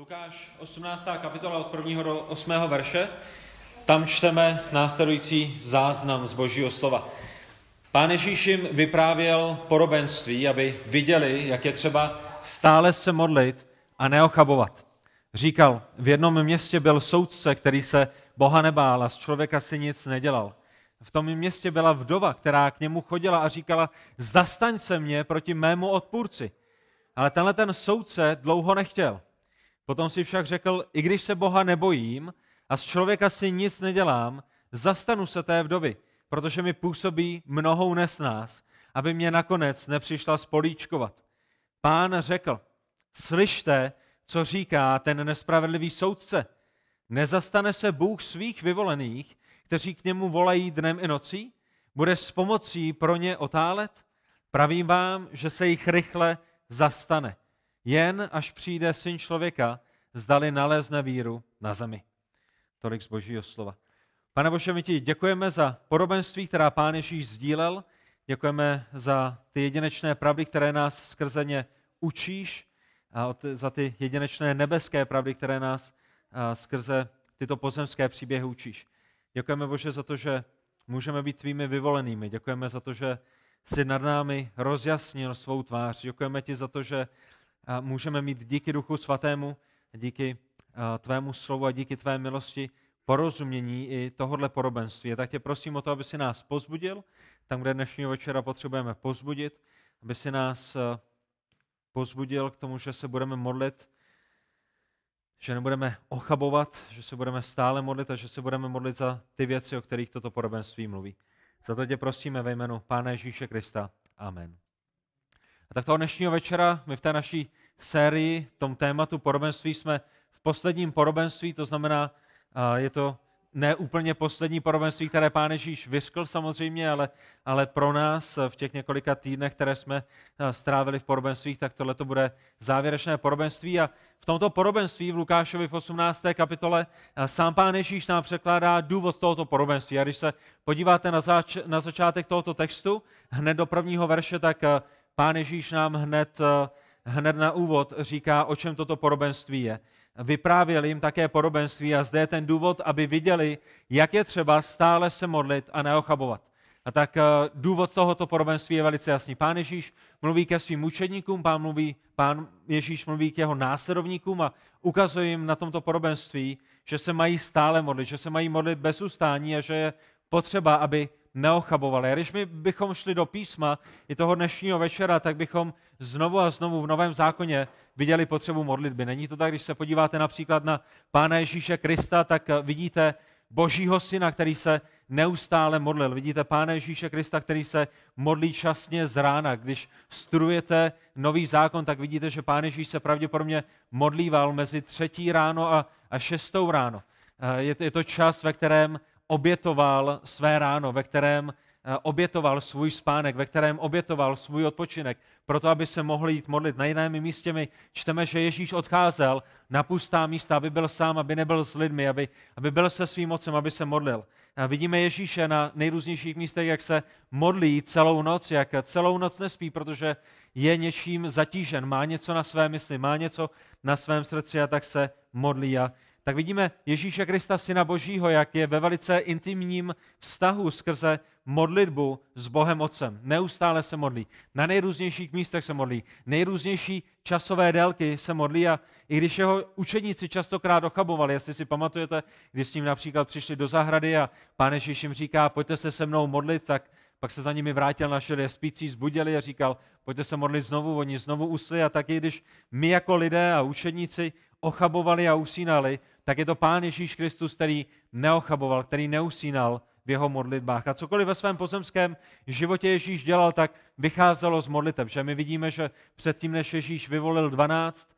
Lukáš 18. kapitola od 1. do 8. verše. Tam čteme následující záznam z Božího slova. Pán Ježíš jim vyprávěl porobenství, aby viděli, jak je třeba stále se modlit a neochabovat. Říkal, v jednom městě byl soudce, který se Boha nebál a z člověka si nic nedělal. V tom městě byla vdova, která k němu chodila a říkala, zastaň se mě proti mému odpůrci. Ale tenhle ten soudce dlouho nechtěl. Potom si však řekl, i když se Boha nebojím a z člověka si nic nedělám, zastanu se té vdovy, protože mi působí mnohou nesnás, aby mě nakonec nepřišla spolíčkovat. Pán řekl, slyšte, co říká ten nespravedlivý soudce. Nezastane se Bůh svých vyvolených, kteří k němu volají dnem i nocí? Bude s pomocí pro ně otálet? Pravím vám, že se jich rychle zastane. Jen až přijde syn člověka, zdali nalezne víru na zemi. Tolik z božího slova. Pane Bože, my ti děkujeme za podobenství, která Pán Ježíš sdílel. Děkujeme za ty jedinečné pravdy, které nás skrze ně učíš, a za ty jedinečné nebeské pravdy, které nás skrze tyto pozemské příběhy učíš. Děkujeme, Bože, za to, že můžeme být tvými vyvolenými. Děkujeme za to, že jsi nad námi rozjasnil svou tvář. Děkujeme ti za to, že můžeme mít díky Duchu Svatému, díky tvému slovu a díky tvé milosti porozumění i tohohle porobenství. Tak tě prosím o to, aby si nás pozbudil, tam, kde dnešního večera potřebujeme pozbudit, aby si nás pozbudil k tomu, že se budeme modlit, že nebudeme ochabovat, že se budeme stále modlit a že se budeme modlit za ty věci, o kterých toto porobenství mluví. Za to tě prosíme ve jménu Pána Ježíše Krista. Amen. A tak toho dnešního večera my v té naší sérii, tom tématu porobenství, jsme v posledním porobenství, to znamená, je to ne úplně poslední porobenství, které Pán Ježíš vyskl samozřejmě, ale, ale pro nás v těch několika týdnech, které jsme strávili v porobenstvích, tak tohle to bude závěrečné porobenství. A v tomto porobenství v Lukášovi v 18. kapitole sám Pán Ježíš nám překládá důvod tohoto porobenství. A když se podíváte na, zač- na začátek tohoto textu, hned do prvního verše, tak Pán Ježíš nám hned, hned na úvod říká, o čem toto porobenství je. Vyprávěl jim také porobenství a zde je ten důvod, aby viděli, jak je třeba stále se modlit a neochabovat. A tak důvod tohoto porobenství je velice jasný. Pán Ježíš mluví ke svým učedníkům, pán, mluví, pán Ježíš mluví k jeho následovníkům a ukazuje jim na tomto porobenství, že se mají stále modlit, že se mají modlit bez ustání a že je potřeba, aby neochabovali. A když my bychom šli do písma i toho dnešního večera, tak bychom znovu a znovu v Novém zákoně viděli potřebu modlitby. Není to tak, když se podíváte například na Pána Ježíše Krista, tak vidíte Božího syna, který se neustále modlil. Vidíte Pána Ježíše Krista, který se modlí časně z rána. Když studujete nový zákon, tak vidíte, že Pán Ježíš se pravděpodobně modlíval mezi třetí ráno a, a šestou ráno. Je, je to čas, ve kterém obětoval své ráno, ve kterém eh, obětoval svůj spánek, ve kterém obětoval svůj odpočinek, proto aby se mohl jít modlit. Na jiném místě my čteme, že Ježíš odcházel na pustá místa, aby byl sám, aby nebyl s lidmi, aby, aby byl se svým mocem, aby se modlil. A vidíme Ježíše na nejrůznějších místech, jak se modlí celou noc, jak celou noc nespí, protože je něčím zatížen, má něco na své mysli, má něco na svém srdci a tak se modlí. A tak vidíme Ježíše Krista, Syna Božího, jak je ve velice intimním vztahu skrze modlitbu s Bohem Otcem. Neustále se modlí. Na nejrůznějších místech se modlí. Nejrůznější časové délky se modlí a i když jeho učeníci častokrát ochabovali, jestli si pamatujete, když s ním například přišli do zahrady a pán Ježíš jim říká, pojďte se se mnou modlit, tak pak se za nimi vrátil, našel je spící, zbudili a říkal, pojďte se modlit znovu, oni znovu usli a taky když my jako lidé a učeníci ochabovali a usínali, tak je to Pán Ježíš Kristus, který neochaboval, který neusínal v jeho modlitbách. A cokoliv ve svém pozemském životě Ježíš dělal, tak vycházelo z modliteb. Že my vidíme, že předtím, než Ježíš vyvolil 12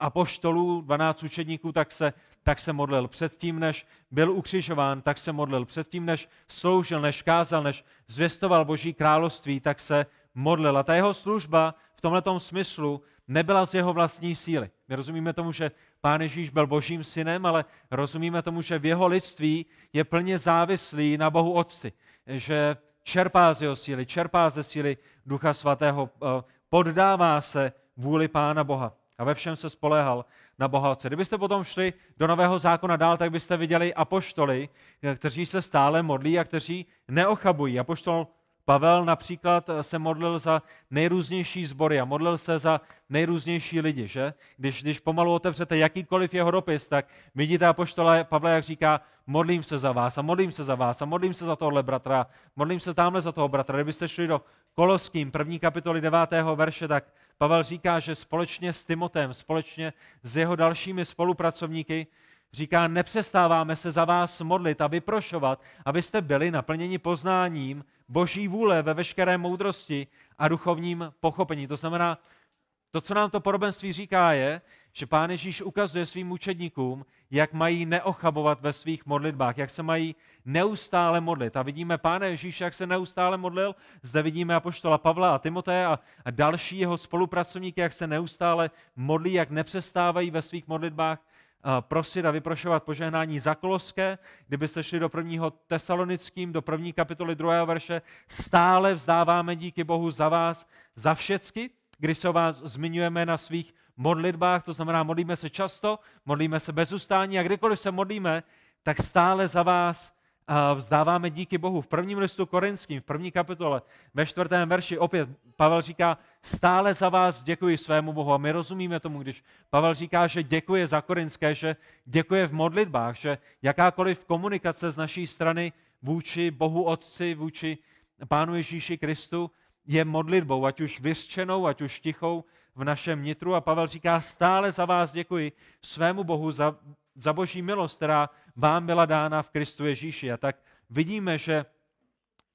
apoštolů, 12 učedníků, tak se, tak se modlil. Předtím, než byl ukřižován, tak se modlil. Předtím, než sloužil, než kázal, než zvěstoval Boží království, tak se modlil. A ta jeho služba v tomto smyslu nebyla z jeho vlastní síly. My rozumíme tomu, že Pán Ježíš byl božím synem, ale rozumíme tomu, že v jeho lidství je plně závislý na Bohu Otci, že čerpá z jeho síly, čerpá ze síly Ducha Svatého, eh, poddává se vůli Pána Boha. a ve všem se spoléhal na Boha Otce. Kdybyste potom šli do Nového zákona dál, tak byste viděli apoštoly, kteří se stále modlí a kteří neochabují. Apoštol Pavel například eh, se modlil za nejrůznější sbory a modlil se za nejrůznější lidi, že? Když, když pomalu otevřete jakýkoliv jeho dopis, tak vidíte apoštola Pavla, jak říká, modlím se za vás a modlím se za vás a modlím se za tohle bratra, modlím se tamhle za toho bratra. Kdybyste šli do Koloským, první kapitoly 9. verše, tak Pavel říká, že společně s Timotem, společně s jeho dalšími spolupracovníky Říká, nepřestáváme se za vás modlit a vyprošovat, abyste byli naplněni poznáním boží vůle ve veškeré moudrosti a duchovním pochopení. To znamená, to, co nám to podobenství říká, je, že Pán Ježíš ukazuje svým učedníkům, jak mají neochabovat ve svých modlitbách, jak se mají neustále modlit. A vidíme Pána Ježíše, jak se neustále modlil. Zde vidíme apoštola Pavla a Timoteje a, a další jeho spolupracovníky, jak se neustále modlí, jak nepřestávají ve svých modlitbách prosit a vyprošovat požehnání za Koloské, kdybyste šli do prvního tesalonickým, do první kapitoly druhého verše, stále vzdáváme díky Bohu za vás, za všecky, když se o vás zmiňujeme na svých modlitbách, to znamená, modlíme se často, modlíme se bez ustání a kdykoliv se modlíme, tak stále za vás vzdáváme díky Bohu. V prvním listu korinským, v první kapitole, ve čtvrtém verši opět Pavel říká, stále za vás děkuji svému Bohu. A my rozumíme tomu, když Pavel říká, že děkuje za korinské, že děkuje v modlitbách, že jakákoliv komunikace z naší strany vůči Bohu Otci, vůči Pánu Ježíši Kristu je modlitbou, ať už vyřčenou, ať už tichou v našem nitru. A Pavel říká, stále za vás děkuji svému Bohu za za boží milost, která vám byla dána v Kristu Ježíši. A tak vidíme, že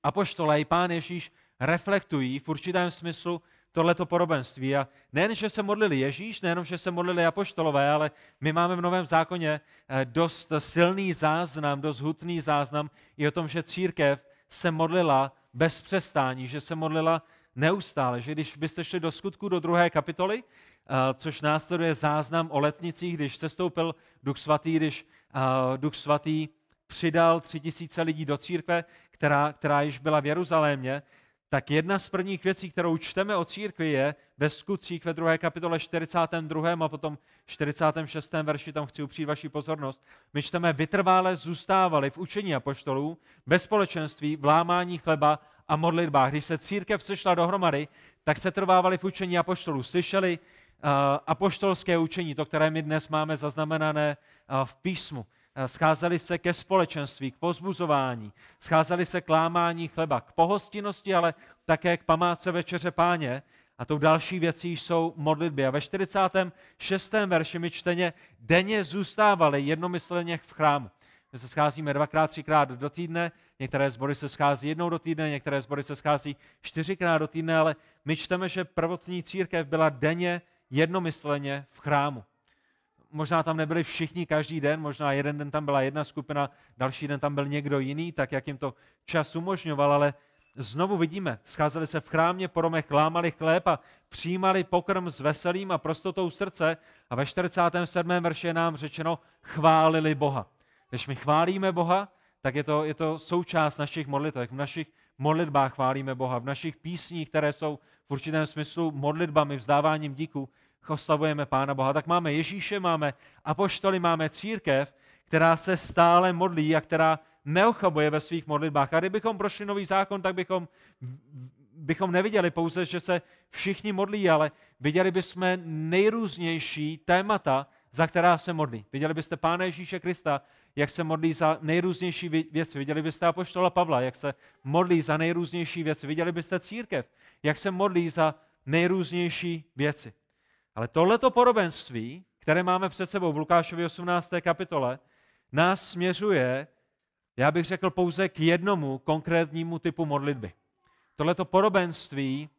apoštole i pán Ježíš reflektují v určitém smyslu tohleto podobenství. A nejen, že se modlili Ježíš, nejenom, že se modlili apoštolové, ale my máme v Novém zákoně eh, dost silný záznam, dost hutný záznam i o tom, že církev se modlila bez přestání, že se modlila neustále, že když byste šli do skutku do druhé kapitoly, což následuje záznam o letnicích, když se stoupil Duch Svatý, když eh, Duch Svatý přidal tři tisíce lidí do církve, která, která již byla v Jeruzalémě, tak jedna z prvních věcí, kterou čteme o církvi, je ve skutcích ve druhé kapitole 42. a potom 46. verši, tam chci upřít vaši pozornost. My čteme, vytrvále zůstávali v učení apoštolů, ve společenství, v lámání chleba a modlitbách. Když se církev sešla dohromady, tak se trvávali v učení apoštolů. Slyšeli apoštolské učení, to, které my dnes máme zaznamenané v písmu. Scházeli se ke společenství, k pozbuzování, scházeli se k lámání chleba, k pohostinnosti, ale také k památce večeře páně. A tou další věcí jsou modlitby. A ve 46. verši mi čteně denně zůstávali jednomyslně v chrámu. My se scházíme dvakrát, třikrát do týdne, některé sbory se schází jednou do týdne, některé sbory se schází čtyřikrát do týdne, ale my čteme, že prvotní církev byla denně jednomysleně v chrámu. Možná tam nebyli všichni každý den, možná jeden den tam byla jedna skupina, další den tam byl někdo jiný, tak jak jim to čas umožňoval, ale znovu vidíme, scházeli se v chrámě, po romech lámali chléb a přijímali pokrm s veselým a prostotou srdce a ve 47. verši je nám řečeno, chválili Boha. Když my chválíme Boha, tak je to, je to součást našich modlitev. V našich modlitbách chválíme Boha, v našich písních, které jsou v určitém smyslu modlitbami, vzdáváním díku, oslavujeme Pána Boha. Tak máme Ježíše, máme apoštoly, máme církev, která se stále modlí a která neochabuje ve svých modlitbách. A kdybychom prošli nový zákon, tak bychom, bychom neviděli pouze, že se všichni modlí, ale viděli bychom nejrůznější témata, za která se modlí. Viděli byste Pána Ježíše Krista, jak se modlí za nejrůznější věci. Viděli byste Apoštola Pavla, jak se modlí za nejrůznější věci. Viděli byste církev, jak se modlí za nejrůznější věci. Ale tohleto podobenství, které máme před sebou v Lukášově 18. kapitole, nás směřuje, já bych řekl, pouze k jednomu konkrétnímu typu modlitby. Tohleto podobenství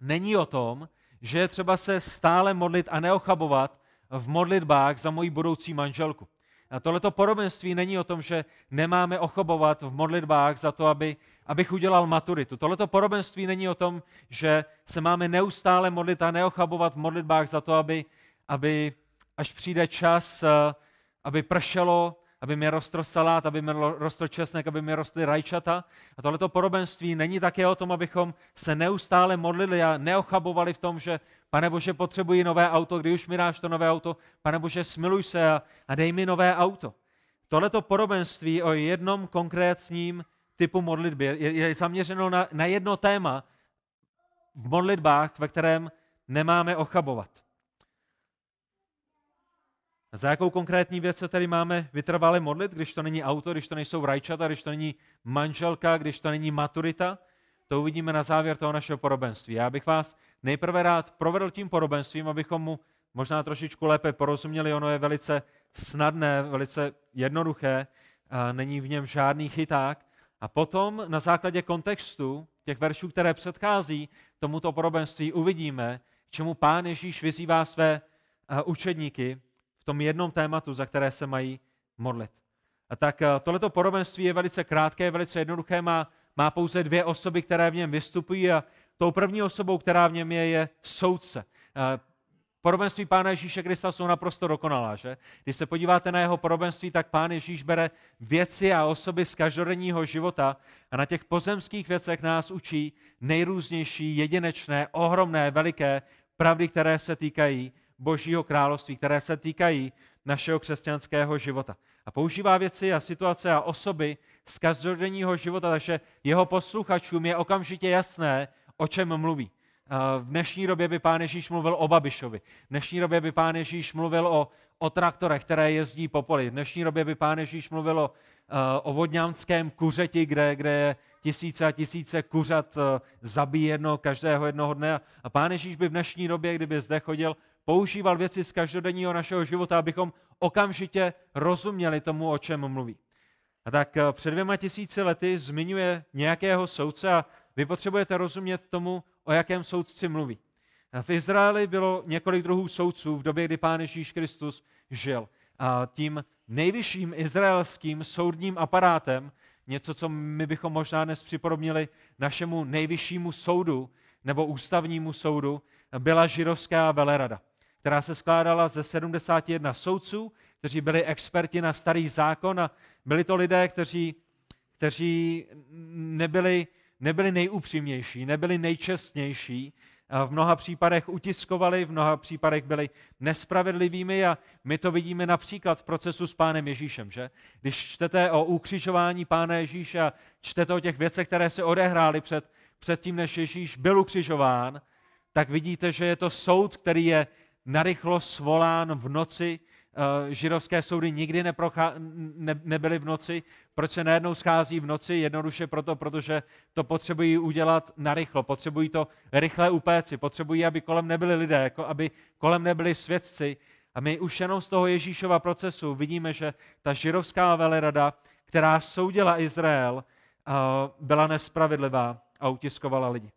není o tom, že je třeba se stále modlit a neochabovat v modlitbách za moji budoucí manželku. A tohleto podobenství není o tom, že nemáme ochobovat v modlitbách za to, aby, abych udělal maturitu. Tohleto podobenství není o tom, že se máme neustále modlit a neochabovat v modlitbách za to, aby, aby až přijde čas, eh, aby pršelo, aby mi rostl salát, aby mi rostl česnek, aby mi rostly rajčata. A tohleto podobenství není také o tom, abychom se neustále modlili a neochabovali v tom, že pane Bože, potřebuji nové auto, kdy už mi dáš to nové auto, pane Bože, smiluj se a, a dej mi nové auto. Tohleto podobenství o jednom konkrétním typu modlitby je, je zaměřeno na, na jedno téma v modlitbách, ve kterém nemáme ochabovat. Za jakou konkrétní věc se tedy máme vytrvale modlit, když to není auto, když to nejsou rajčata, když to není manželka, když to není maturita? To uvidíme na závěr toho našeho podobenství. Já bych vás nejprve rád provedl tím podobenstvím, abychom mu možná trošičku lépe porozuměli. Ono je velice snadné, velice jednoduché, není v něm žádný chyták. A potom na základě kontextu těch veršů, které předchází tomuto podobenství, uvidíme, k čemu pán Ježíš vyzývá své učedníky v tom jednom tématu, za které se mají modlit. A tak tohleto podobenství je velice krátké, velice jednoduché, má, má pouze dvě osoby, které v něm vystupují a tou první osobou, která v něm je, je soudce. Podobenství Pána Ježíše Krista jsou naprosto dokonalá, že? Když se podíváte na jeho podobenství, tak Pán Ježíš bere věci a osoby z každodenního života a na těch pozemských věcech nás učí nejrůznější, jedinečné, ohromné, veliké pravdy, které se týkají Božího království, které se týkají našeho křesťanského života. A používá věci a situace a osoby z každodenního života, takže jeho posluchačům je okamžitě jasné, o čem mluví. V dnešní době by pán Ježíš mluvil o Babišovi. V dnešní době by pán Ježíš mluvil o, o traktorech, které jezdí po poli. V dnešní době by pán Ježíš mluvil o, o vodňanském kuřeti, kde, kde je tisíce a tisíce kuřat zabíjí jedno každého jednoho dne. A pán Ježíš by v dnešní době, kdyby zde chodil, používal věci z každodenního našeho života, abychom okamžitě rozuměli tomu, o čem mluví. A tak před dvěma tisíci lety zmiňuje nějakého soudce a vy potřebujete rozumět tomu, o jakém soudci mluví. V Izraeli bylo několik druhů soudců v době, kdy Pán Ježíš Kristus žil. A tím nejvyšším izraelským soudním aparátem, něco, co my bychom možná dnes připodobnili našemu nejvyššímu soudu nebo ústavnímu soudu, byla židovská velerada, která se skládala ze 71 soudců, kteří byli experti na starý zákon a byli to lidé, kteří, kteří nebyli nebyli nejupřímnější, nebyli nejčestnější, v mnoha případech utiskovali, v mnoha případech byli nespravedlivými a my to vidíme například v procesu s pánem Ježíšem. Že? Když čtete o ukřižování pána Ježíše a čtete o těch věcech, které se odehrály před, před tím, než Ježíš byl ukřižován, tak vidíte, že je to soud, který je narychlo svolán v noci, Eh, židovské soudy nikdy neprochá, ne, nebyly v noci. Proč se najednou schází v noci? Jednoduše proto, protože to potřebují udělat narychlo, potřebují to rychle upéci, potřebují, aby kolem nebyli lidé, jako aby kolem nebyli svědci. A my už jenom z toho Ježíšova procesu vidíme, že ta židovská velerada, která soudila Izrael, eh, byla nespravedlivá a utiskovala lidi.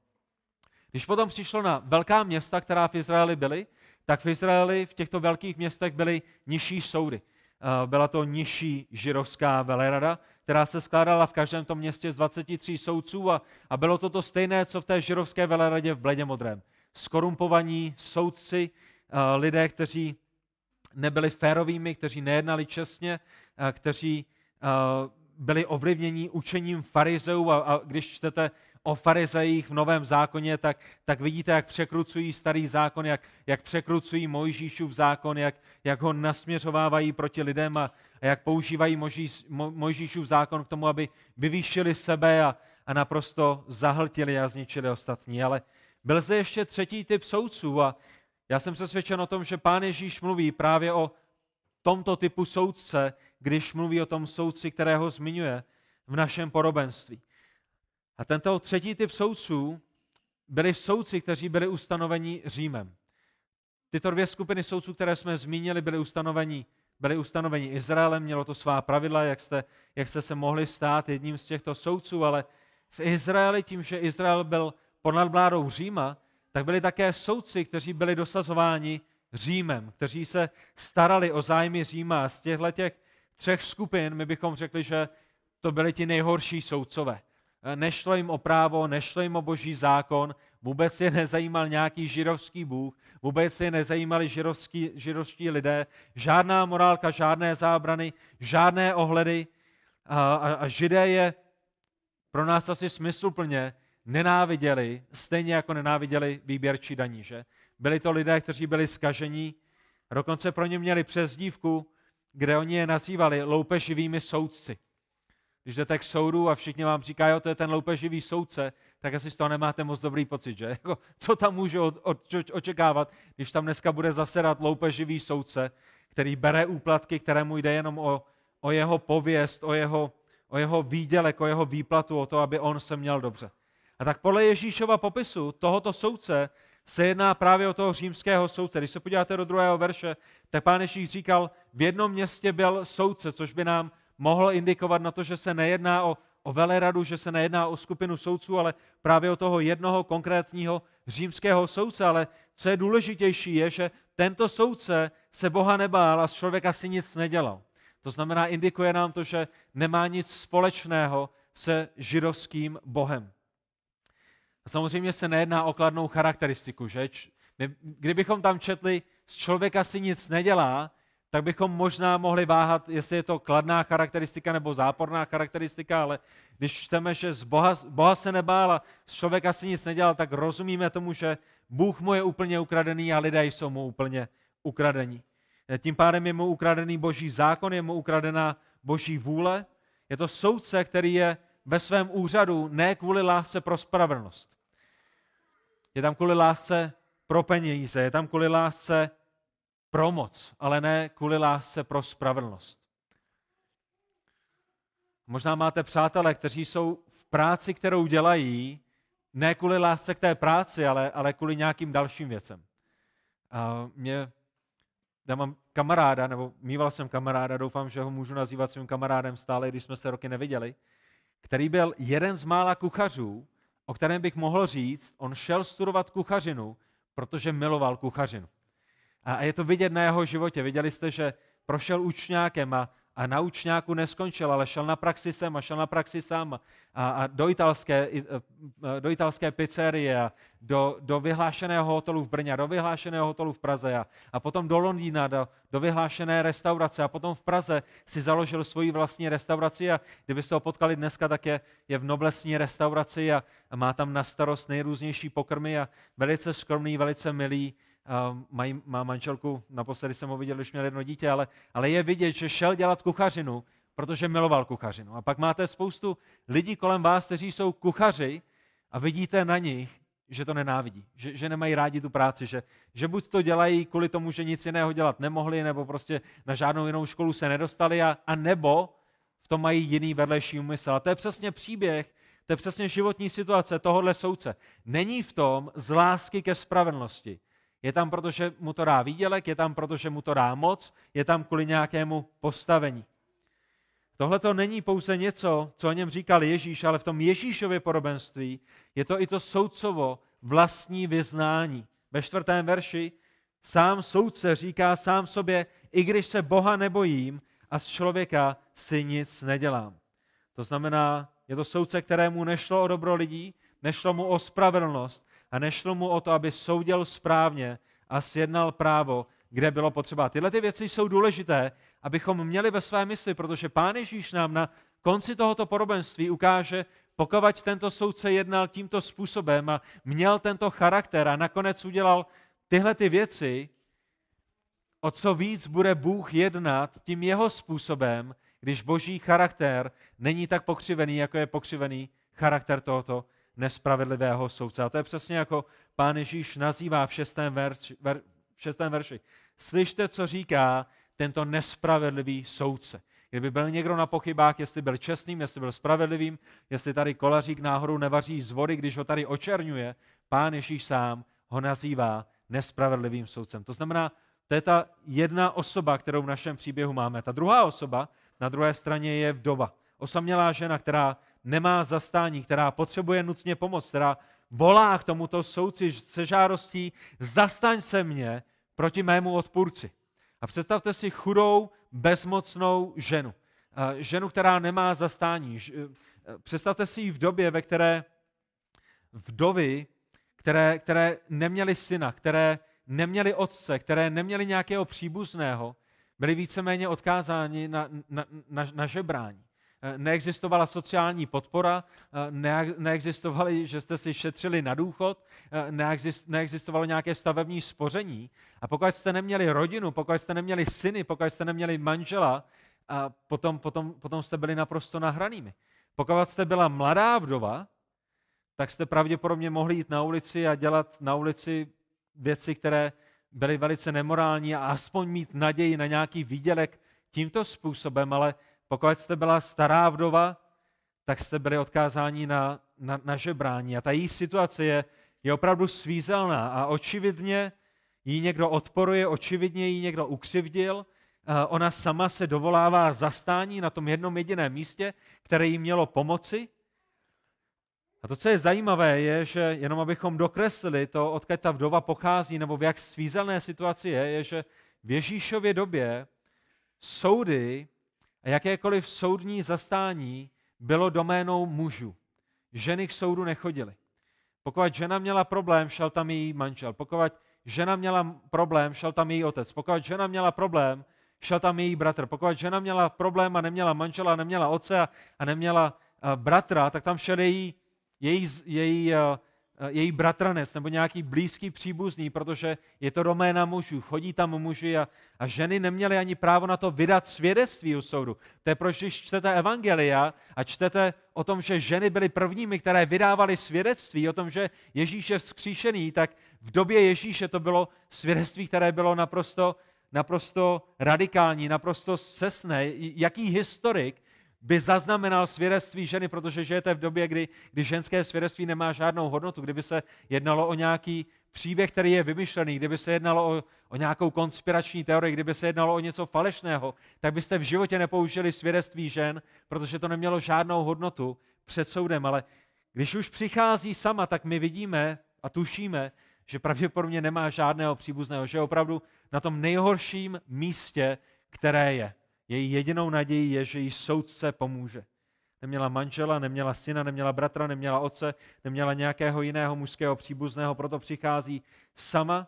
Když potom přišlo na velká města, která v Izraeli byly, tak v Izraeli v těchto velkých městech byly nižší soudy. Eh, byla to nižší žirovská velerada, která se skládala v každém tom městě z 23 soudců a, a bylo to to stejné, co v té žirovské veleradě v bledě modrém. Skorumpovaní soudci, eh, lidé, kteří nebyli férovými, kteří nejednali čestně, eh, kteří byli ovlivněni učením farizeů a, a když čtete o farizejích v Novém zákoně, tak, tak vidíte, jak překrucují starý zákon, jak, jak překrucují Mojžíšův zákon, jak, jak ho nasměřovávají proti lidem a, a jak používají Mojžíš, Mojžíšův zákon k tomu, aby vyvýšili sebe a, a naprosto zahltili a zničili ostatní. Ale byl zde ještě třetí typ soudců a já jsem přesvědčen o tom, že pán Ježíš mluví právě o tomto typu soudce, když mluví o tom soudci, kterého zmiňuje v našem podobenství. A tento třetí typ soudců byli soudci, kteří byli ustanoveni Římem. Tyto dvě skupiny soudců, které jsme zmínili, byly ustanoveni, byly ustanoveni Izraelem, mělo to svá pravidla, jak jste, jak jste se mohli stát jedním z těchto soudců, ale v Izraeli, tím, že Izrael byl pod nadvládou Říma, tak byli také soudci, kteří byli dosazováni Římem, kteří se starali o zájmy Říma. Z těchto těch třech skupin my bychom řekli, že to byli ti nejhorší soudcové. Nešlo jim o právo, nešlo jim o boží zákon, vůbec je nezajímal nějaký židovský bůh, vůbec je nezajímali židovský, židovští lidé, žádná morálka, žádné zábrany, žádné ohledy a, a, a židé je pro nás asi smysluplně nenáviděli, stejně jako nenáviděli výběrčí daní, že? Byli to lidé, kteří byli skažení, dokonce pro ně měli přezdívku, kde oni je nazývali loupeživými soudci. Když jdete k soudu a všichni vám říkají, jo, to je ten loupeživý soudce, tak asi z toho nemáte moc dobrý pocit, že? Jako, co tam můžu očekávat, když tam dneska bude zasedat loupeživý soudce, který bere úplatky, kterému jde jenom o, o jeho pověst, o jeho, o jeho výdělek, o jeho výplatu, o to, aby on se měl dobře. A tak podle Ježíšova popisu tohoto soudce se jedná právě o toho římského soudce. Když se podíváte do druhého verše, tak pán Ježíš říkal, v jednom městě byl soudce, což by nám mohlo indikovat na to, že se nejedná o, o veleradu, že se nejedná o skupinu soudců, ale právě o toho jednoho konkrétního římského soudce. Ale co je důležitější, je, že tento soudce se Boha nebál a z člověka si nic nedělal. To znamená, indikuje nám to, že nemá nic společného se židovským Bohem. A samozřejmě se nejedná o kladnou charakteristiku, že? Kdybychom tam četli, z člověka si nic nedělá, tak bychom možná mohli váhat, jestli je to kladná charakteristika nebo záporná charakteristika, ale když čteme, že z Boha, Boha se nebál a z člověka si nic nedělal, tak rozumíme tomu, že Bůh mu je úplně ukradený a lidé jsou mu úplně ukradení. Tím pádem je mu ukradený boží zákon, je mu ukradená boží vůle. Je to soudce, který je ve svém úřadu ne kvůli lásce pro spravedlnost. Je tam kvůli lásce pro peníze, je tam kvůli lásce pro moc, ale ne kvůli lásce pro spravedlnost. Možná máte přátelé, kteří jsou v práci, kterou dělají, ne kvůli lásce k té práci, ale, ale kvůli nějakým dalším věcem. A mě, já mám kamaráda, nebo mýval jsem kamaráda, doufám, že ho můžu nazývat svým kamarádem stále, když jsme se roky neviděli, který byl jeden z mála kuchařů, o kterém bych mohl říct, on šel studovat kuchařinu, protože miloval kuchařinu. A je to vidět na jeho životě. Viděli jste, že prošel učňákem a, a na učňáku neskončil, ale šel na praxi sem a šel na praxi sám a, a do, italské, do italské pizzerie a do, do vyhlášeného hotelu v Brně, do vyhlášeného hotelu v Praze a, a potom do Londýna, do, do vyhlášené restaurace a potom v Praze si založil svoji vlastní restauraci a kdybyste ho potkali dneska, tak je, je v noblesní restauraci a, a má tam na starost nejrůznější pokrmy a velice skromný, velice milý, mají, má manželku, naposledy jsem ho viděl, když měl jedno dítě, ale, ale je vidět, že šel dělat kuchařinu, protože miloval kuchařinu. A pak máte spoustu lidí kolem vás, kteří jsou kuchaři a vidíte na nich, že to nenávidí, že, že nemají rádi tu práci, že, že buď to dělají kvůli tomu, že nic jiného dělat nemohli, nebo prostě na žádnou jinou školu se nedostali, a, a nebo v tom mají jiný vedlejší úmysl. A to je přesně příběh, to je přesně životní situace tohohle soudce. Není v tom z lásky ke spravedlnosti, je tam, protože mu to dá výdělek, je tam, protože mu to dá moc, je tam kvůli nějakému postavení. Tohle to není pouze něco, co o něm říkal Ježíš, ale v tom Ježíšově podobenství je to i to soudcovo vlastní vyznání. Ve čtvrtém verši sám soudce říká sám sobě, i když se Boha nebojím a z člověka si nic nedělám. To znamená, je to soudce, kterému nešlo o dobro lidí, nešlo mu o spravedlnost, a nešlo mu o to, aby soudil správně a sjednal právo, kde bylo potřeba. Tyhle ty věci jsou důležité, abychom měli ve své mysli, protože Pán Ježíš nám na konci tohoto podobenství ukáže, pokud tento soudce jednal tímto způsobem a měl tento charakter a nakonec udělal tyhle ty věci, o co víc bude Bůh jednat tím jeho způsobem, když boží charakter není tak pokřivený, jako je pokřivený charakter tohoto nespravedlivého soudce. A to je přesně jako pán Ježíš nazývá v šestém, verši, ver, v šestém verši. Slyšte, co říká tento nespravedlivý soudce. Kdyby byl někdo na pochybách, jestli byl čestným, jestli byl spravedlivým, jestli tady kolařík náhodou nevaří z vody, když ho tady očerňuje, pán Ježíš sám ho nazývá nespravedlivým soudcem. To znamená, to je ta jedna osoba, kterou v našem příběhu máme. Ta druhá osoba na druhé straně je vdova. Osamělá žena, která nemá zastání, která potřebuje nutně pomoc, která volá k tomuto soudci se žádostí, zastaň se mě proti mému odpůrci. A představte si chudou, bezmocnou ženu. Ženu, která nemá zastání. Představte si ji v době, ve které vdovy, které, které neměli syna, které neměli otce, které neměli nějakého příbuzného, byli víceméně odkázáni na, na, na, na žebrání. Eh, neexistovala sociální podpora, eh, neexistovali, že jste si šetřili na důchod, eh, neexistovalo nějaké stavební spoření. A pokud jste neměli rodinu, pokud jste neměli syny, pokud jste neměli manžela, a potom, potom, potom jste byli naprosto nahranými. Pokud jste byla mladá vdova, tak jste pravděpodobně mohli jít na ulici a dělat na ulici věci, které byly velice nemorální a aspoň mít naději na nějaký výdělek tímto způsobem, ale pokud jste byla stará vdova, tak jste byli odkázáni na, na, na žebrání. A ta její situace je, je opravdu svízelná a očividně jí někdo odporuje, očividně jí někdo ukřivdil. Ona sama se dovolává zastání na tom jednom jediném místě, které jí mělo pomoci. A to, co je zajímavé, je, že jenom abychom dokreslili to, odkud ta vdova pochází, nebo v jak svízelné situaci je, je, že v Ježíšově době soudy a jakékoliv soudní zastání bylo doménou mužů. Ženy k soudu nechodily. Pokud žena měla problém, šel tam její manžel. Pokud žena měla problém, šel tam její otec. Pokud žena měla problém, šel tam její bratr. Pokud žena měla problém a neměla manžela, neměla otce a neměla bratra, tak tam šel její, její, její Eh, její bratranec nebo nějaký blízký příbuzný, protože je to doména mužů, chodí tam muži a, a ženy neměly ani právo na to vydat svědectví u soudu. To je proč, když čtete Evangelia a čtete o tom, že ženy byly prvními, které vydávaly svědectví o tom, že Ježíš je vzkříšený, tak v době Ježíše to bylo svědectví, které bylo naprosto, naprosto radikální, naprosto sesné. Jaký historik by zaznamenal svědectví ženy, protože žijete v době, kdy, kdy ženské svědectví nemá žádnou hodnotu, kdyby se jednalo o nějaký příběh, který je vymyšlený, kdyby se jednalo o, o nějakou konspirační teorii, kdyby se jednalo o něco falešného, tak byste v životě nepoužili svědectví žen, protože to nemělo žádnou hodnotu před soudem. Ale když už přichází sama, tak my vidíme a tušíme, že pravděpodobně nemá žádného příbuzného, že je opravdu na tom nejhorším místě, které je. Její jedinou nadějí je, že jí soudce pomůže. Neměla manžela, neměla syna, neměla bratra, neměla otce, neměla nějakého jiného mužského příbuzného, proto přichází sama.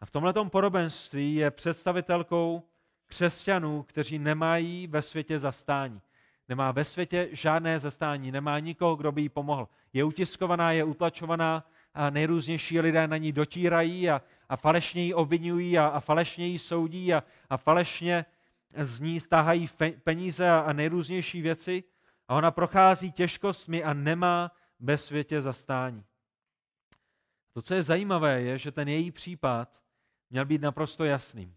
A v tomhle podobenství je představitelkou křesťanů, kteří nemají ve světě zastání. Nemá ve světě žádné zastání, nemá nikoho, kdo by jí pomohl. Je utiskovaná, je utlačovaná a nejrůznější lidé na ní dotírají a, a falešně ji obvinují a, a falešně ji soudí a, a falešně z ní stáhají peníze a nejrůznější věci a ona prochází těžkostmi a nemá ve světě zastání. To, co je zajímavé, je, že ten její případ měl být naprosto jasným.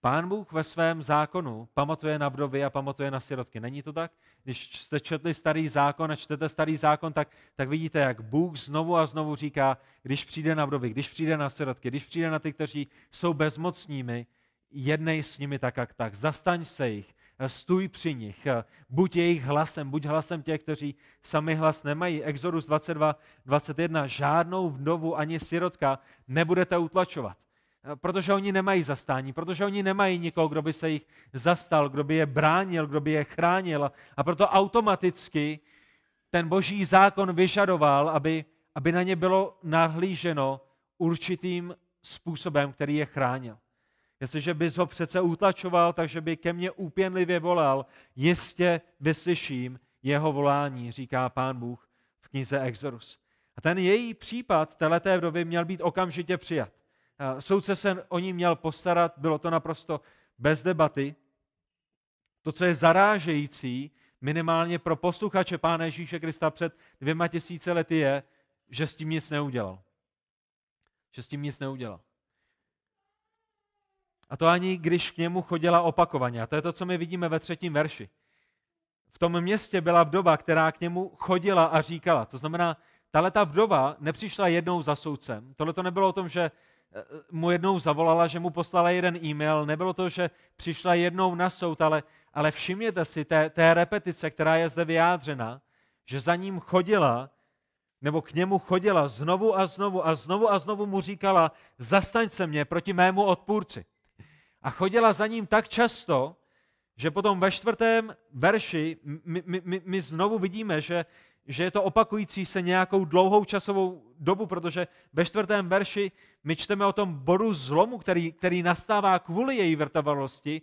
Pán Bůh ve svém zákonu pamatuje na vdovy a pamatuje na sirotky. Není to tak? Když jste četli starý zákon a čtete starý zákon, tak, tak vidíte, jak Bůh znovu a znovu říká, když přijde na vdovy, když přijde na sirotky, když přijde na ty, kteří jsou bezmocními, jednej s nimi tak jak tak, zastaň se jich, stůj při nich, buď jejich hlasem, buď hlasem těch, kteří sami hlas nemají. Exodus 22, 21, žádnou vdovu ani sirotka nebudete utlačovat, protože oni nemají zastání, protože oni nemají nikoho, kdo by se jich zastal, kdo by je bránil, kdo by je chránil. A proto automaticky ten boží zákon vyžadoval, aby, aby na ně bylo nahlíženo určitým způsobem, který je chránil. Jestliže bys ho přece utlačoval, takže by ke mně úpěnlivě volal, jistě vyslyším jeho volání, říká pán Bůh v knize Exodus. A ten její případ této vdovy měl být okamžitě přijat. Soudce se o ní měl postarat, bylo to naprosto bez debaty. To, co je zarážející, minimálně pro posluchače Pána Ježíše Krista před dvěma tisíce lety je, že s tím nic neudělal. Že s tím nic neudělal. A to ani když k němu chodila opakovaně. A to je to, co my vidíme ve třetím verši. V tom městě byla vdova, která k němu chodila a říkala. To znamená, tahle ta vdova nepřišla jednou za soudcem. Tohle to nebylo o tom, že eh, mu jednou zavolala, že mu poslala jeden e-mail. Nebylo to, že přišla jednou na soud, ale, ale všimněte si té, té repetice, která je zde vyjádřena, že za ním chodila, nebo k němu chodila znovu a znovu a znovu a znovu mu říkala, zastaň se mě proti mému odpůrci. A chodila za ním tak často, že potom ve čtvrtém verši my, my, my, my znovu vidíme, že, že je to opakující se nějakou dlouhou časovou dobu, protože ve čtvrtém verši my čteme o tom bodu zlomu, který, který nastává kvůli její vrtavalosti,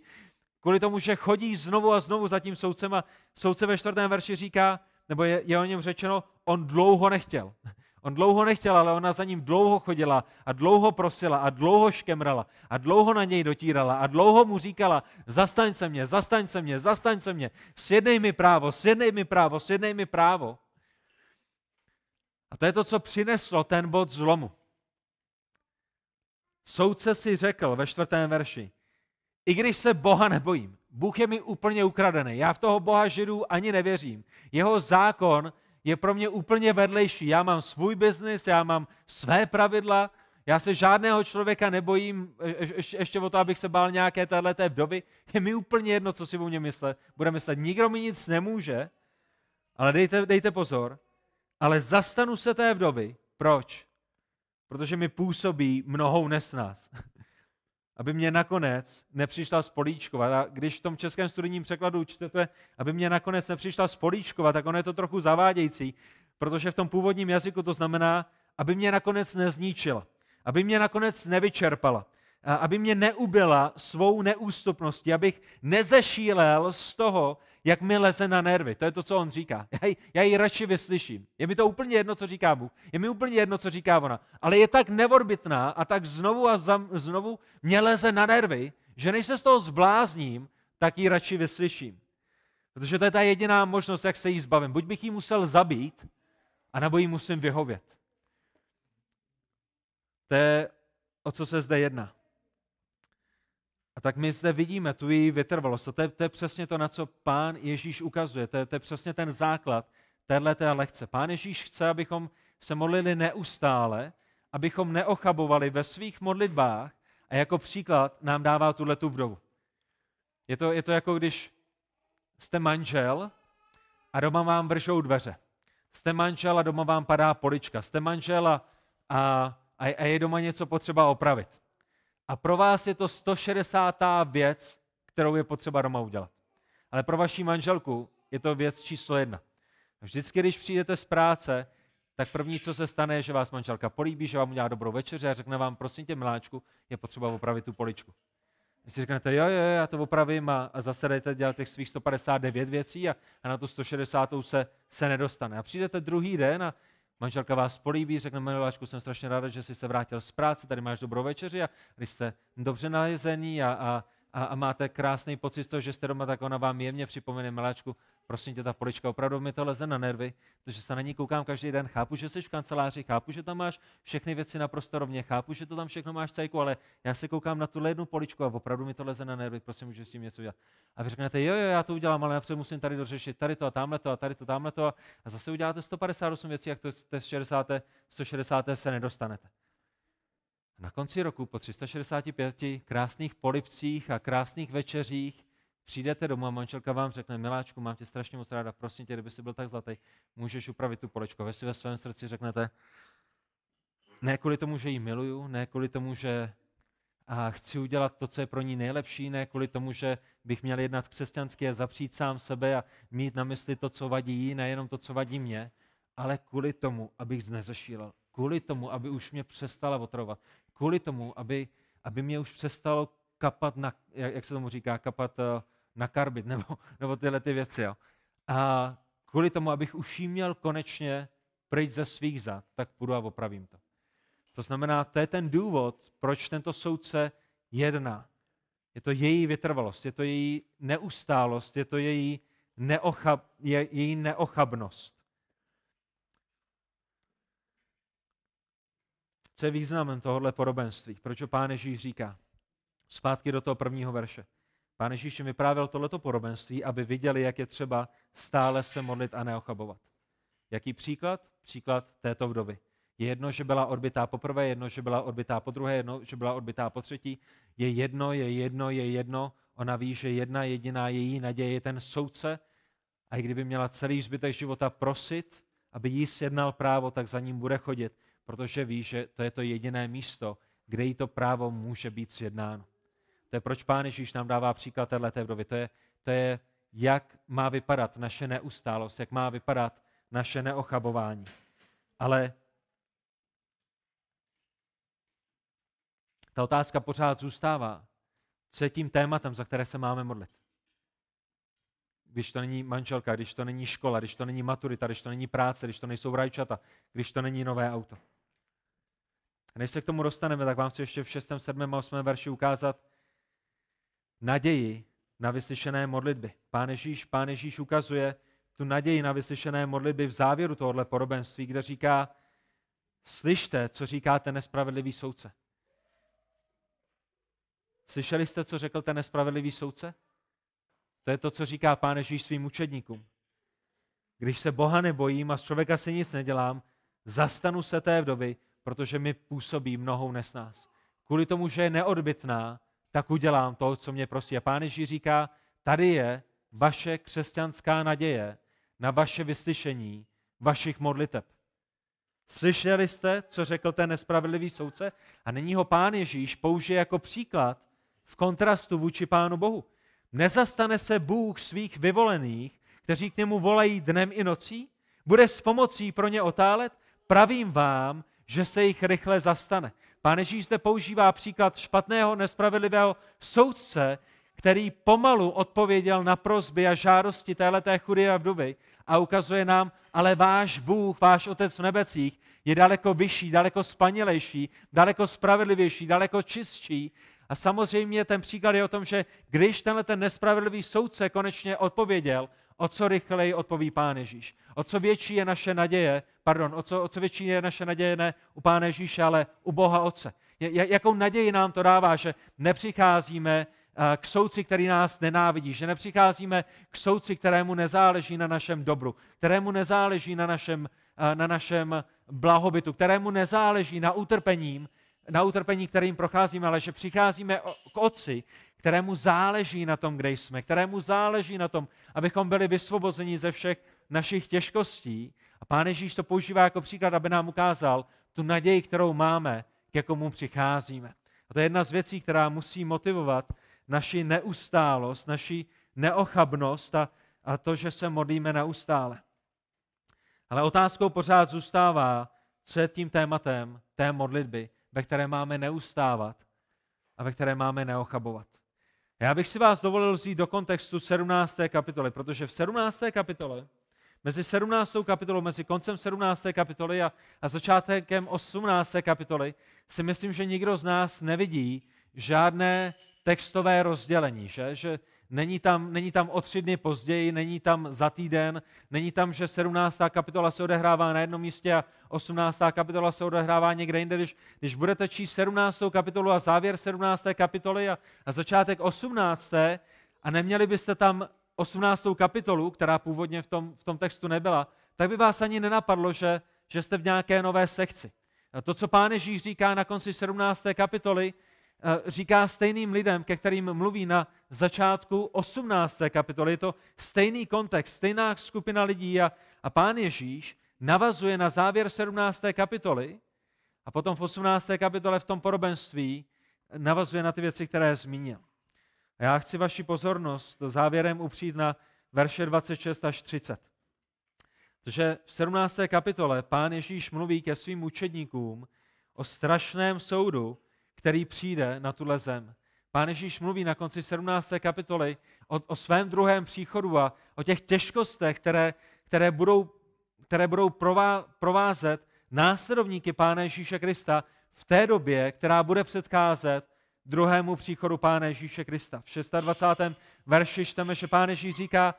kvůli tomu, že chodí znovu a znovu za tím soudcem a soudce ve čtvrtém verši říká, nebo je, je o něm řečeno, on dlouho nechtěl. On dlouho nechtěl, ale ona za ním dlouho chodila a dlouho prosila a dlouho škemrala a dlouho na něj dotírala a dlouho mu říkala, zastaň se mě, zastaň se mě, zastaň se mě, sjednej mi právo, sjednej mi právo, sjednej mi právo. A to je to, co přineslo ten bod zlomu. Soudce si řekl ve čtvrtém verši, i když se Boha nebojím, Bůh je mi úplně ukradený, já v toho Boha židů ani nevěřím. Jeho zákon je pro mě úplně vedlejší. Já mám svůj biznis, já mám své pravidla, já se žádného člověka nebojím, ještě o to, abych se bál nějaké téhleté vdovy. Je mi úplně jedno, co si o mě myslet. Bude myslet, nikdo mi nic nemůže, ale dejte, dejte pozor, ale zastanu se té vdovy. Proč? Protože mi působí mnohou nesnás. Aby mě nakonec nepřišla spolíčkovat. A když v tom českém studijním překladu čtete, aby mě nakonec nepřišla spolíčkovat, tak ono je to trochu zavádějící, protože v tom původním jazyku to znamená, aby mě nakonec nezničila, aby mě nakonec nevyčerpala, aby mě neubila svou neústupností, abych nezešílel z toho, jak mi leze na nervy. To je to, co on říká. Já ji, já ji radši vyslyším. Je mi to úplně jedno, co říká Bůh. Je mi úplně jedno, co říká ona. Ale je tak nevorbitná a tak znovu a zam, znovu mě leze na nervy, že než se z toho zblázním, tak ji radši vyslyším. Protože to je ta jediná možnost, jak se jí zbavím. Buď bych ji musel zabít, anebo jí musím vyhovět. To je, o co se zde jedná. A tak my zde vidíme tu její vytrvalost. To je, to je přesně to, na co pán Ježíš ukazuje. To je, to je přesně ten základ této lekce. Pán Ježíš chce, abychom se modlili neustále, abychom neochabovali ve svých modlitbách a jako příklad nám dává tuhle tu vdovu. Je to, je to jako když jste manžel a doma vám vržou dveře. Jste manžel a doma vám padá polička. Jste manžel a, a, a je doma něco potřeba opravit. A pro vás je to 160. věc, kterou je potřeba doma udělat. Ale pro vaši manželku je to věc číslo jedna. Vždycky, když přijdete z práce, tak první, co se stane, je, že vás manželka políbí, že vám udělá dobrou večeři a řekne vám, prosím tě, miláčku, je potřeba opravit tu poličku. Vy si řeknete, jo, jo, já to opravím a, a zase jdete dělat těch svých 159 věcí a, a na tu 160 se, se nedostane. A přijdete druhý den a Manželka vás políbí, řekne, miláčku, jsem strašně ráda, že jsi se vrátil z práce, tady máš dobrou večeři a když jste dobře nalezení a, a, a, a máte krásný pocit z toho, že jste doma, tak ona vám jemně připomene, miláčku, prosím tě, ta polička, opravdu mi to leze na nervy, protože se na ní koukám každý den, chápu, že jsi v kanceláři, chápu, že tam máš všechny věci naprosto rovně, chápu, že to tam všechno máš cajku, ale já se koukám na tuhle jednu poličku a opravdu mi to leze na nervy, prosím, můžeš s tím něco dělat. A vy řeknete, jo, jo, já to udělám, ale napřed musím tady dořešit tady to a tamhle to a tady to, tamhle to a zase uděláte 158 věcí, jak to z 60. 160. se nedostanete. Na konci roku po 365 krásných polipcích a krásných večeřích Přijdete domů a manželka vám řekne, miláčku, mám tě strašně moc ráda, prosím tě, kdyby jsi byl tak zlatý, můžeš upravit tu polečko. Vy si ve svém srdci řeknete, ne kvůli tomu, že ji miluju, ne kvůli tomu, že a chci udělat to, co je pro ní nejlepší, ne kvůli tomu, že bych měl jednat křesťansky a zapřít sám sebe a mít na mysli to, co vadí jí, nejenom to, co vadí mě, ale kvůli tomu, abych zneřešil, kvůli tomu, aby už mě přestala otrovat, kvůli tomu, aby, aby mě už přestalo kapat, na, jak se tomu říká, kapat uh, nakarbit, nebo, nebo tyhle ty věci. Jo. A kvůli tomu, abych už jí měl konečně pryč ze svých zad, tak půjdu a opravím to. To znamená, to je ten důvod, proč tento soudce jedná. Je to její vytrvalost, je to její neustálost, je to její, neochab, je, její neochabnost. Co je významem tohohle podobenství? Proč Pán Ježíš říká? Zpátky do toho prvního verše. Pán Ježíš jim vyprávěl tohleto podobenství, aby viděli, jak je třeba stále se modlit a neochabovat. Jaký příklad? Příklad této vdovy. Je jedno, že byla odbitá poprvé, jedno, že byla odbitá po druhé, jedno, že byla odbitá po třetí. Je jedno, je jedno, je jedno. Ona ví, že jedna jediná její naděje je ten soudce. A i kdyby měla celý zbytek života prosit, aby jí sjednal právo, tak za ním bude chodit, protože ví, že to je to jediné místo, kde jí to právo může být sjednáno. To je proč Pán Ježíš nám dává příklad této vdovy. To je, to je, jak má vypadat naše neustálost, jak má vypadat naše neochabování. Ale ta otázka pořád zůstává. Co je tím tématem, za které se máme modlit? Když to není manželka, když to není škola, když to není maturita, když to není práce, když to nejsou rajčata, když to není nové auto. Než se k tomu dostaneme, tak vám chci ještě v 6., 7. a 8. verši ukázat naději na vyslyšené modlitby. Pán Ježíš, Pán Ježíš ukazuje tu naději na vyslyšené modlitby v závěru tohohle podobenství, kde říká, slyšte, co říká ten nespravedlivý soudce. Slyšeli jste, co řekl ten nespravedlivý soudce? To je to, co říká Pán Ježíš svým učedníkům. Když se Boha nebojím a z člověka si nic nedělám, zastanu se té vdovy, protože mi působí mnohou nesnás. Kvůli tomu, že je neodbitná, tak udělám to, co mě prosí. A Pán Ježíš říká, tady je vaše křesťanská naděje na vaše vyslyšení vašich modliteb. Slyšeli jste, co řekl ten nespravedlivý soudce? A není ho pán Ježíš použije jako příklad v kontrastu vůči pánu Bohu. Nezastane se Bůh svých vyvolených, kteří k němu volají dnem i nocí? Bude s pomocí pro ně otálet? Pravím vám, že se jich rychle zastane. Pán Ježíš zde používá příklad špatného, nespravedlivého soudce, který pomalu odpověděl na prozby a žádosti téhleté chudy a vdovy a ukazuje nám, ale váš Bůh, váš Otec v nebecích je daleko vyšší, daleko spanilejší, daleko spravedlivější, daleko čistší. A samozřejmě ten příklad je o tom, že když tenhle ten nespravedlivý soudce konečně odpověděl, o co rychleji odpoví Pán Ježíš. O co větší je naše naděje, pardon, o co, o co větší je naše naděje ne u Pána Ježíše, ale u Boha Otce. Jakou naději nám to dává, že nepřicházíme eh, k soudci, který nás nenávidí, že nepřicházíme k soudci, kterému nezáleží na našem dobru, kterému nezáleží na našem, eh, na našem blahobytu, kterému nezáleží na utrpením, na utrpení, kterým procházíme, ale že přicházíme k Otci, kterému záleží na tom, kde jsme, kterému záleží na tom, abychom byli vysvobozeni ze všech našich těžkostí. A Pán Ježíš to používá jako příklad, aby nám ukázal tu naději, kterou máme, k jakomu přicházíme. A to je jedna z věcí, která musí motivovat naši neustálost, naši neochabnost a, a to, že se modlíme neustále. Ale otázkou pořád zůstává, co je tím tématem té modlitby, ve které máme neustávat a ve které máme neochabovat. Já bych si vás dovolil vzít do kontextu 17. kapitoly, protože v 17. kapitole, mezi 17. kapitolou, mezi koncem 17. kapitoly a, a začátkem 18. kapitoly, si myslím, že nikdo z nás nevidí žádné textové rozdělení, že? že Není tam, není tam o tři dny později, není tam za týden, není tam, že 17. kapitola se odehrává na jednom místě a 18. kapitola se odehrává někde jinde. Když, když budete číst 17. kapitolu a závěr 17. kapitoly a, a začátek 18. a neměli byste tam 18. kapitolu, která původně v tom, v tom textu nebyla, tak by vás ani nenapadlo, že, že jste v nějaké nové sekci. A to, co pán Ježíš říká na konci 17. kapitoly, říká stejným lidem, ke kterým mluví na začátku 18. kapitoly. Je to stejný kontext, stejná skupina lidí a, a pán Ježíš navazuje na závěr 17. kapitoly a potom v 18. kapitole v tom porobenství navazuje na ty věci, které zmínil. A já chci vaši pozornost závěrem upřít na verše 26 až 30. Protože v 17. kapitole pán Ježíš mluví ke svým učedníkům o strašném soudu, který přijde na tuhle zem. Pán Ježíš mluví na konci 17. kapitoly o, o svém druhém příchodu a o těch těžkostech, které, které budou, které budou prová, provázet následovníky Pána Ježíše Krista v té době, která bude předcházet druhému příchodu Pána Ježíše Krista. V 26. verši čteme, že Pán Ježíš říká,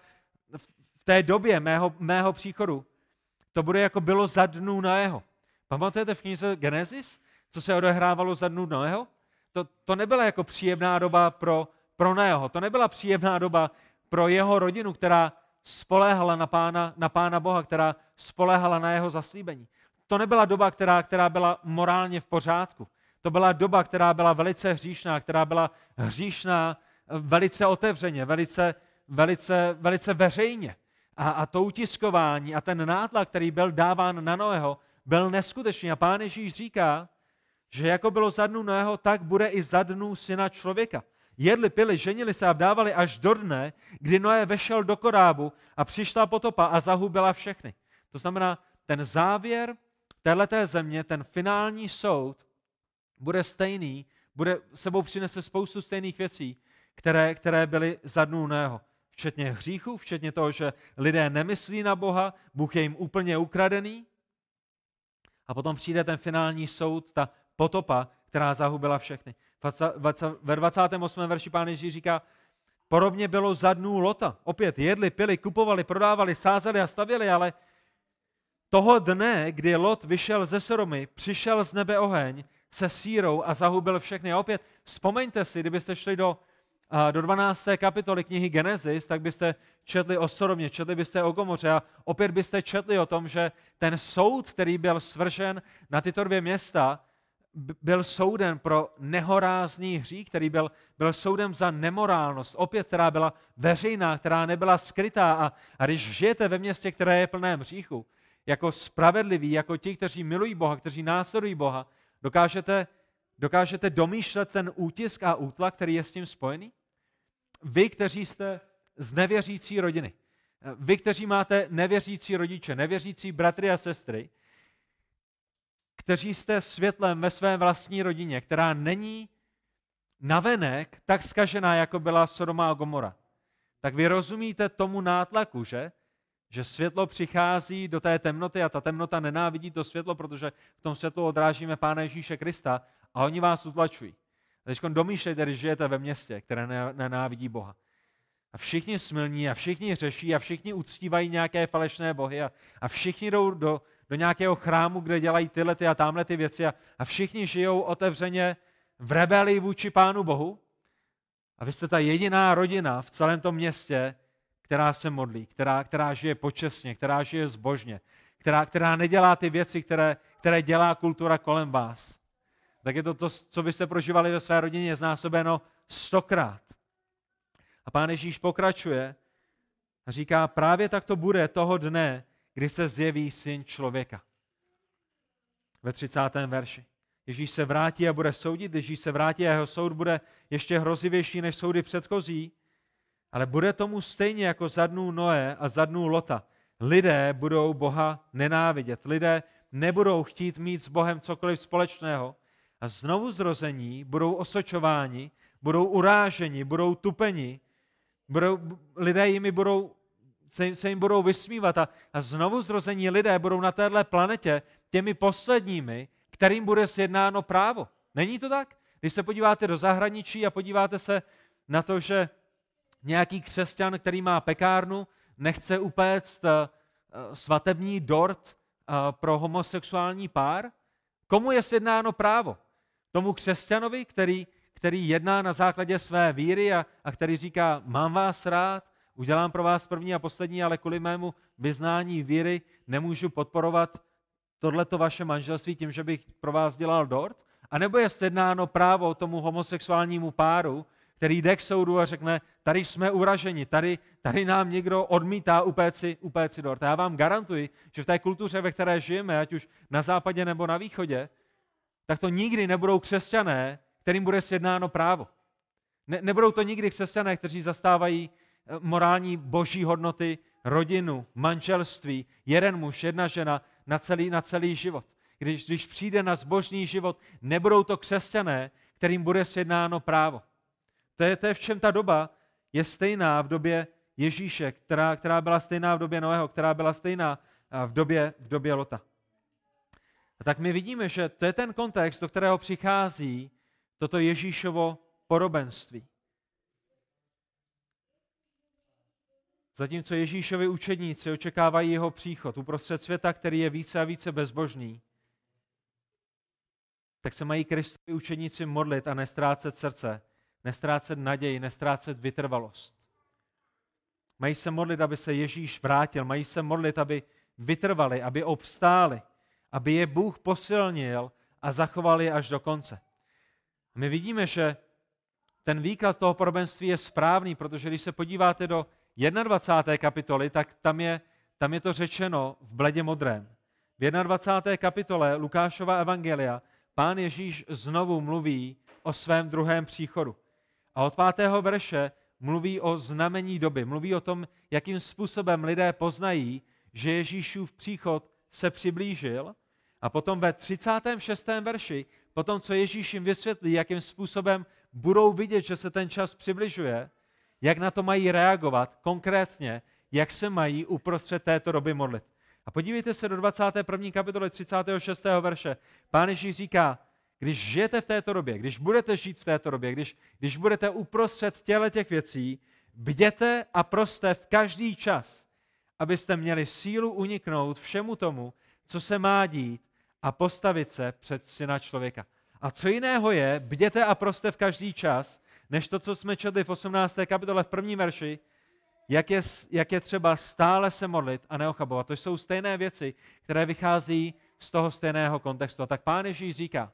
v té době mého, mého příchodu, to bude jako bylo za dnů na jeho. Pamatujete v knize Genesis? Co se odehrávalo za dnů Noého, to, to nebyla jako příjemná doba pro, pro Noého. To nebyla příjemná doba pro jeho rodinu, která spoléhala na pána, na pána Boha, která spoléhala na jeho zaslíbení. To nebyla doba, která, která byla morálně v pořádku. To byla doba, která byla velice hříšná, která byla hříšná velice otevřeně, velice, velice, velice veřejně. A, a to utiskování a ten nátlak, který byl dáván na Noého, byl neskutečný. A pán Ježíš říká, že jako bylo za dnů Noého, tak bude i za dnů syna člověka. Jedli, pili, ženili se a vdávali až do dne, kdy Noé vešel do korábu a přišla potopa a zahubila všechny. To znamená, ten závěr téhleté země, ten finální soud, bude stejný, bude sebou přinese spoustu stejných věcí, které, které byly za dnů Noého. Včetně hříchu, včetně toho, že lidé nemyslí na Boha, Bůh je jim úplně ukradený. A potom přijde ten finální soud, ta potopa, která zahubila všechny. Ve 28. verši pán Ježíš říká, podobně bylo za dnů Lota. Opět jedli, pili, kupovali, prodávali, sázeli a stavěli, ale toho dne, kdy Lot vyšel ze Soromy, přišel z nebe oheň se sírou a zahubil všechny. A opět vzpomeňte si, kdybyste šli do, do 12. kapitoly knihy Genesis, tak byste četli o Soromě, četli byste o Gomoře a opět byste četli o tom, že ten soud, který byl svržen na tyto dvě města, byl soudem pro nehorázný hřích, který byl, byl soudem za nemorálnost, opět, která byla veřejná, která nebyla skrytá. A, a když žijete ve městě, které je plné hříchu, jako spravedliví, jako ti, kteří milují Boha, kteří následují Boha, dokážete, dokážete domýšlet ten útisk a útlak, který je s tím spojený? Vy, kteří jste z nevěřící rodiny, vy, kteří máte nevěřící rodiče, nevěřící bratry a sestry, kteří jste světlem ve své vlastní rodině, která není navenek tak skažená, jako byla Sodoma a Gomora, tak vy rozumíte tomu nátlaku, že? Že světlo přichází do té temnoty a ta temnota nenávidí to světlo, protože v tom světlu odrážíme Pána Ježíše Krista a oni vás utlačují. A teď domýšlejte, když žijete ve městě, které nenávidí Boha. A všichni smilní a všichni řeší a všichni uctívají nějaké falešné bohy a, a všichni jdou do, do nějakého chrámu, kde dělají tyhle ty a tamhle ty věci a, a všichni žijou otevřeně v rebelii vůči Pánu Bohu. A vy jste ta jediná rodina v celém tom městě, která se modlí, která, která žije počesně, která žije zbožně, která, která nedělá ty věci, které, které dělá kultura kolem vás. Tak je to to, co byste prožívali ve své rodině, znásobeno stokrát. A pán Ježíš pokračuje a říká, právě tak to bude toho dne, kdy se zjeví syn člověka. Ve 30. verši. Ježíš se vrátí a bude soudit, Ježíš se vrátí a jeho soud bude ještě hrozivější než soudy předchozí, ale bude tomu stejně jako za dnů Noé a za dnů Lota. Lidé budou Boha nenávidět. Lidé nebudou chtít mít s Bohem cokoliv společného a znovu zrození budou osočováni, budou uráženi, budou tupeni, budou, lidé jimi budou, se, se jim budou vysmívat a, a znovu zrození lidé budou na téhle planetě těmi posledními, kterým bude sjednáno právo. Není to tak? Když se podíváte do zahraničí a podíváte se na to, že nějaký křesťan, který má pekárnu, nechce upéct uh, svatební dort uh, pro homosexuální pár, komu je sjednáno právo? Tomu křesťanovi, který, který jedná na základě své víry a, a který říká, mám vás rád, udělám pro vás první a poslední, ale kvůli mému vyznání víry nemůžu podporovat tohleto vaše manželství tím, že bych pro vás dělal dort? A nebo je sjednáno právo tomu homosexuálnímu páru, který jde k soudu a řekne, tady jsme uraženi, tady, tady nám někdo odmítá upéci, upéci dort. A já vám garantuji, že v té kultuře, ve které žijeme, ať už na západě nebo na východě, tak to nikdy nebudou křesťané, kterým bude sjednáno právo. Ne, nebudou to nikdy křesťané, kteří zastávají morální boží hodnoty, rodinu, manželství, jeden muž, jedna žena na celý, na celý život. Když, když přijde na zbožný život, nebudou to křesťané, kterým bude sjednáno právo. To je, to je v čem ta doba je stejná v době Ježíše, která, která byla stejná v době Noého, která byla stejná v době, v době Lota. A tak my vidíme, že to je ten kontext, do kterého přichází toto Ježíšovo porobenství. Zatímco Ježíšovi učedníci očekávají jeho příchod uprostřed světa, který je více a více bezbožný, tak se mají Kristovi učedníci modlit a nestrácet srdce, nestrácet naději, nestrácet vytrvalost. Mají se modlit, aby se Ježíš vrátil, mají se modlit, aby vytrvali, aby obstáli, aby je Bůh posilnil a zachoval je až do konce. My vidíme, že ten výklad toho podobenství je správný, protože když se podíváte do 21. kapitoly, tak tam je, tam je to řečeno v bledě modrém. V 21. kapitole Lukášova evangelia pán Ježíš znovu mluví o svém druhém příchodu. A od pátého verše mluví o znamení doby, mluví o tom, jakým způsobem lidé poznají, že Ježíšův příchod se přiblížil a potom ve 36. verši, potom co Ježíš jim vysvětlí, jakým způsobem budou vidět, že se ten čas přibližuje, jak na to mají reagovat konkrétně, jak se mají uprostřed této doby modlit. A podívejte se do 21. kapitoly 36. verše. Pán Ježíš říká, když žijete v této době, když budete žít v této době, když, když budete uprostřed těle těch věcí, bděte a proste v každý čas, abyste měli sílu uniknout všemu tomu, co se má dít a postavit se před syna člověka. A co jiného je, bděte a proste v každý čas, než to, co jsme četli v 18. kapitole v prvním verši, jak je, jak je třeba stále se modlit a neochabovat. To jsou stejné věci, které vychází z toho stejného kontextu. A tak pán Ježíš říká,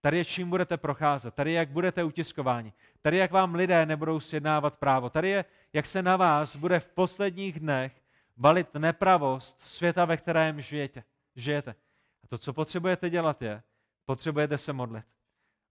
tady je čím budete procházet, tady je, jak budete utiskováni, tady jak vám lidé nebudou sjednávat právo, tady je, jak se na vás bude v posledních dnech valit nepravost světa, ve kterém žijete. žijete. A to, co potřebujete dělat, je, potřebujete se modlit.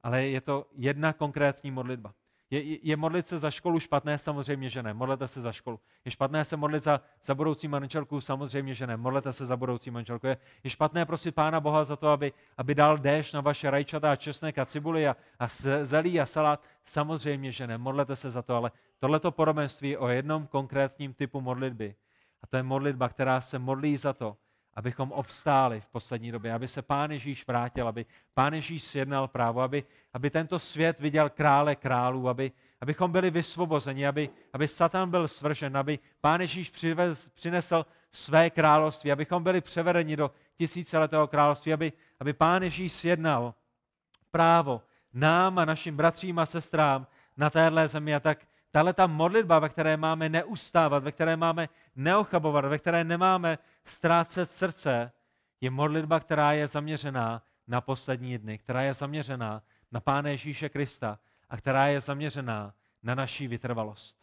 Ale je to jedna konkrétní modlitba. Je, je modlit se za školu špatné? Samozřejmě, že ne. Modlete se za školu. Je špatné se modlit za, za budoucí manželku? Samozřejmě, že ne. Modlete se za budoucí manželku. Je, je špatné prosit Pána Boha za to, aby, aby dal déšť na vaše rajčata a česnek a cibuli a, a zelí a salát? Samozřejmě, že ne. Modlete se za to, ale tohleto podobenství je o jednom konkrétním typu modlitby. A to je modlitba, která se modlí za to, abychom obstáli v poslední době, aby se Pán Ježíš vrátil, aby Pán Ježíš sjednal právo, aby, aby tento svět viděl krále králů, aby, abychom byli vysvobozeni, aby, aby Satan byl svržen, aby Pán Ježíš přivez, přinesl své království, abychom byli převedeni do tisíciletého království, aby, aby Pán Ježíš sjednal právo nám a našim bratřím a sestrám na téhle zemi. A tak tahle ta modlitba, ve které máme neustávat, ve které máme neochabovat, ve které nemáme ztrácet srdce, je modlitba, která je zaměřená na poslední dny, která je zaměřená na Pána Ježíše Krista a která je zaměřená na naší vytrvalost.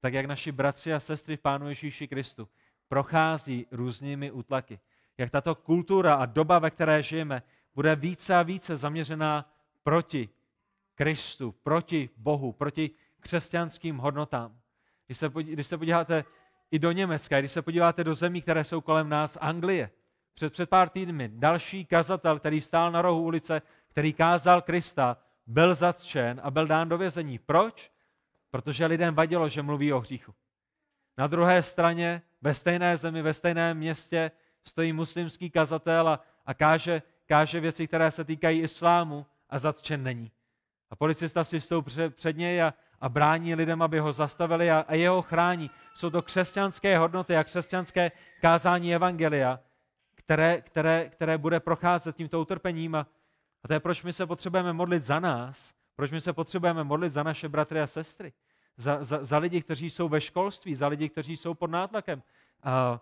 Tak jak naši bratři a sestry v Pánu Ježíši Kristu prochází různými útlaky, jak tato kultura a doba, ve které žijeme, bude více a více zaměřená proti Kristu, proti Bohu, proti křesťanským hodnotám. Když se, když se podíváte i do Německa, když se podíváte do zemí, které jsou kolem nás, Anglie, před, před pár týdny další kazatel, který stál na rohu ulice, který kázal Krista, byl zatčen a byl dán do vězení. Proč? Protože lidem vadilo, že mluví o hříchu. Na druhé straně, ve stejné zemi, ve stejném městě, stojí muslimský kazatel a, a káže, káže věci, které se týkají islámu a zatčen není. A policista si stoupí před, před něj a, a brání lidem, aby ho zastavili a, a jeho chrání. Jsou to křesťanské hodnoty a křesťanské kázání evangelia, které, které, které bude procházet tímto utrpením. A, a to je, proč my se potřebujeme modlit za nás, proč my se potřebujeme modlit za naše bratry a sestry, za, za, za lidi, kteří jsou ve školství, za lidi, kteří jsou pod nátlakem. A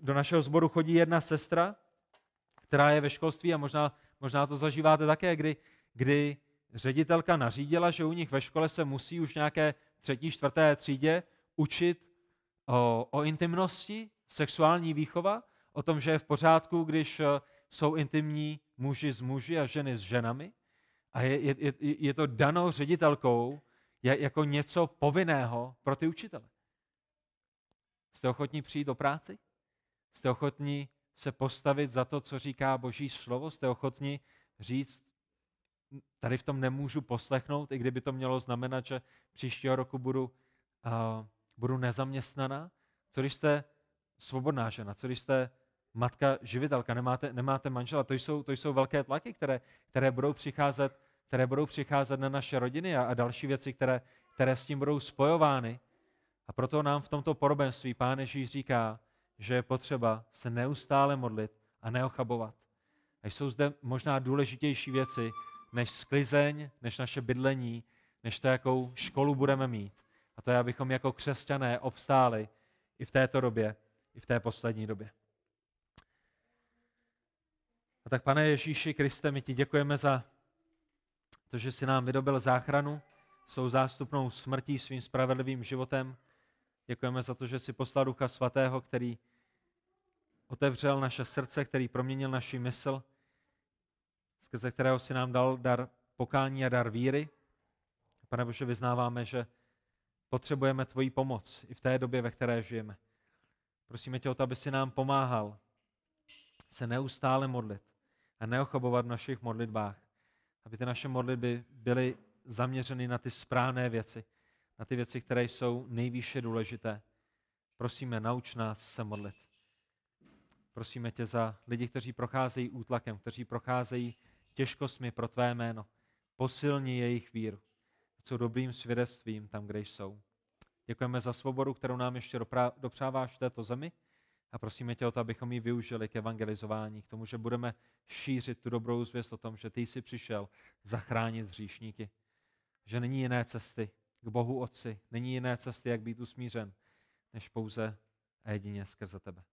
do našeho sboru chodí jedna sestra, která je ve školství a možná, možná to zažíváte také, kdy, kdy ředitelka nařídila, že u nich ve škole se musí už nějaké třetí, čtvrté třídě učit o, o intimnosti, sexuální výchova, o tom, že je v pořádku, když eh, jsou intimní muži s muži a ženy s ženami. A je, je, je to dano ředitelkou jako něco povinného pro ty učitele. Jste ochotní přijít do práci? Jste ochotní se postavit za to, co říká Boží slovo? Jste ochotní říct, tady v tom nemůžu poslechnout, i kdyby to mělo znamenat, že příštího roku budu, uh, budu nezaměstnaná. Co když jste svobodná žena, co když jste matka živitelka, nemáte, nemáte manžela, to jsou, to jsou velké tlaky, které, které, budou přicházet, které budou přicházet na naše rodiny a, a další věci, které, které s tím budou spojovány. A proto nám v tomto porobenství Pán Ježíš říká, že je potřeba se neustále modlit a neochabovat. A jsou zde možná důležitější věci, než sklizeň, než naše bydlení, než to, jakou školu budeme mít. A to je, abychom jako křesťané obstáli i v této době, i v té poslední době. A tak, pane Ježíši Kriste, my ti děkujeme za to, že jsi nám vydobil záchranu svou zástupnou smrtí, svým spravedlivým životem. Děkujeme za to, že jsi poslal Ducha Svatého, který otevřel naše srdce, který proměnil naši mysl, skrze kterého si nám dal dar pokání a dar víry. Pane Bože, vyznáváme, že potřebujeme tvoji pomoc i v té době, ve které žijeme. Prosíme tě o to, aby si nám pomáhal se neustále modlit a neochobovat v našich modlitbách. Aby ty naše modlitby byly zaměřeny na ty správné věci, na ty věci, které jsou nejvýše důležité. Prosíme, nauč nás se modlit. Prosíme tě za lidi, kteří procházejí útlakem, kteří procházejí těžkostmi pro tvé jméno. Posilni jejich víru. Co dobrým svědectvím tam, kde jsou. Děkujeme za svobodu, kterou nám ještě dopřáváš v této zemi a prosíme tě o to, abychom ji využili k evangelizování, k tomu, že budeme šířit tu dobrou zvěst o tom, že ty jsi přišel zachránit hříšníky. Že není jiné cesty k Bohu Otci, není jiné cesty, jak být usmířen, než pouze a jedině skrze tebe.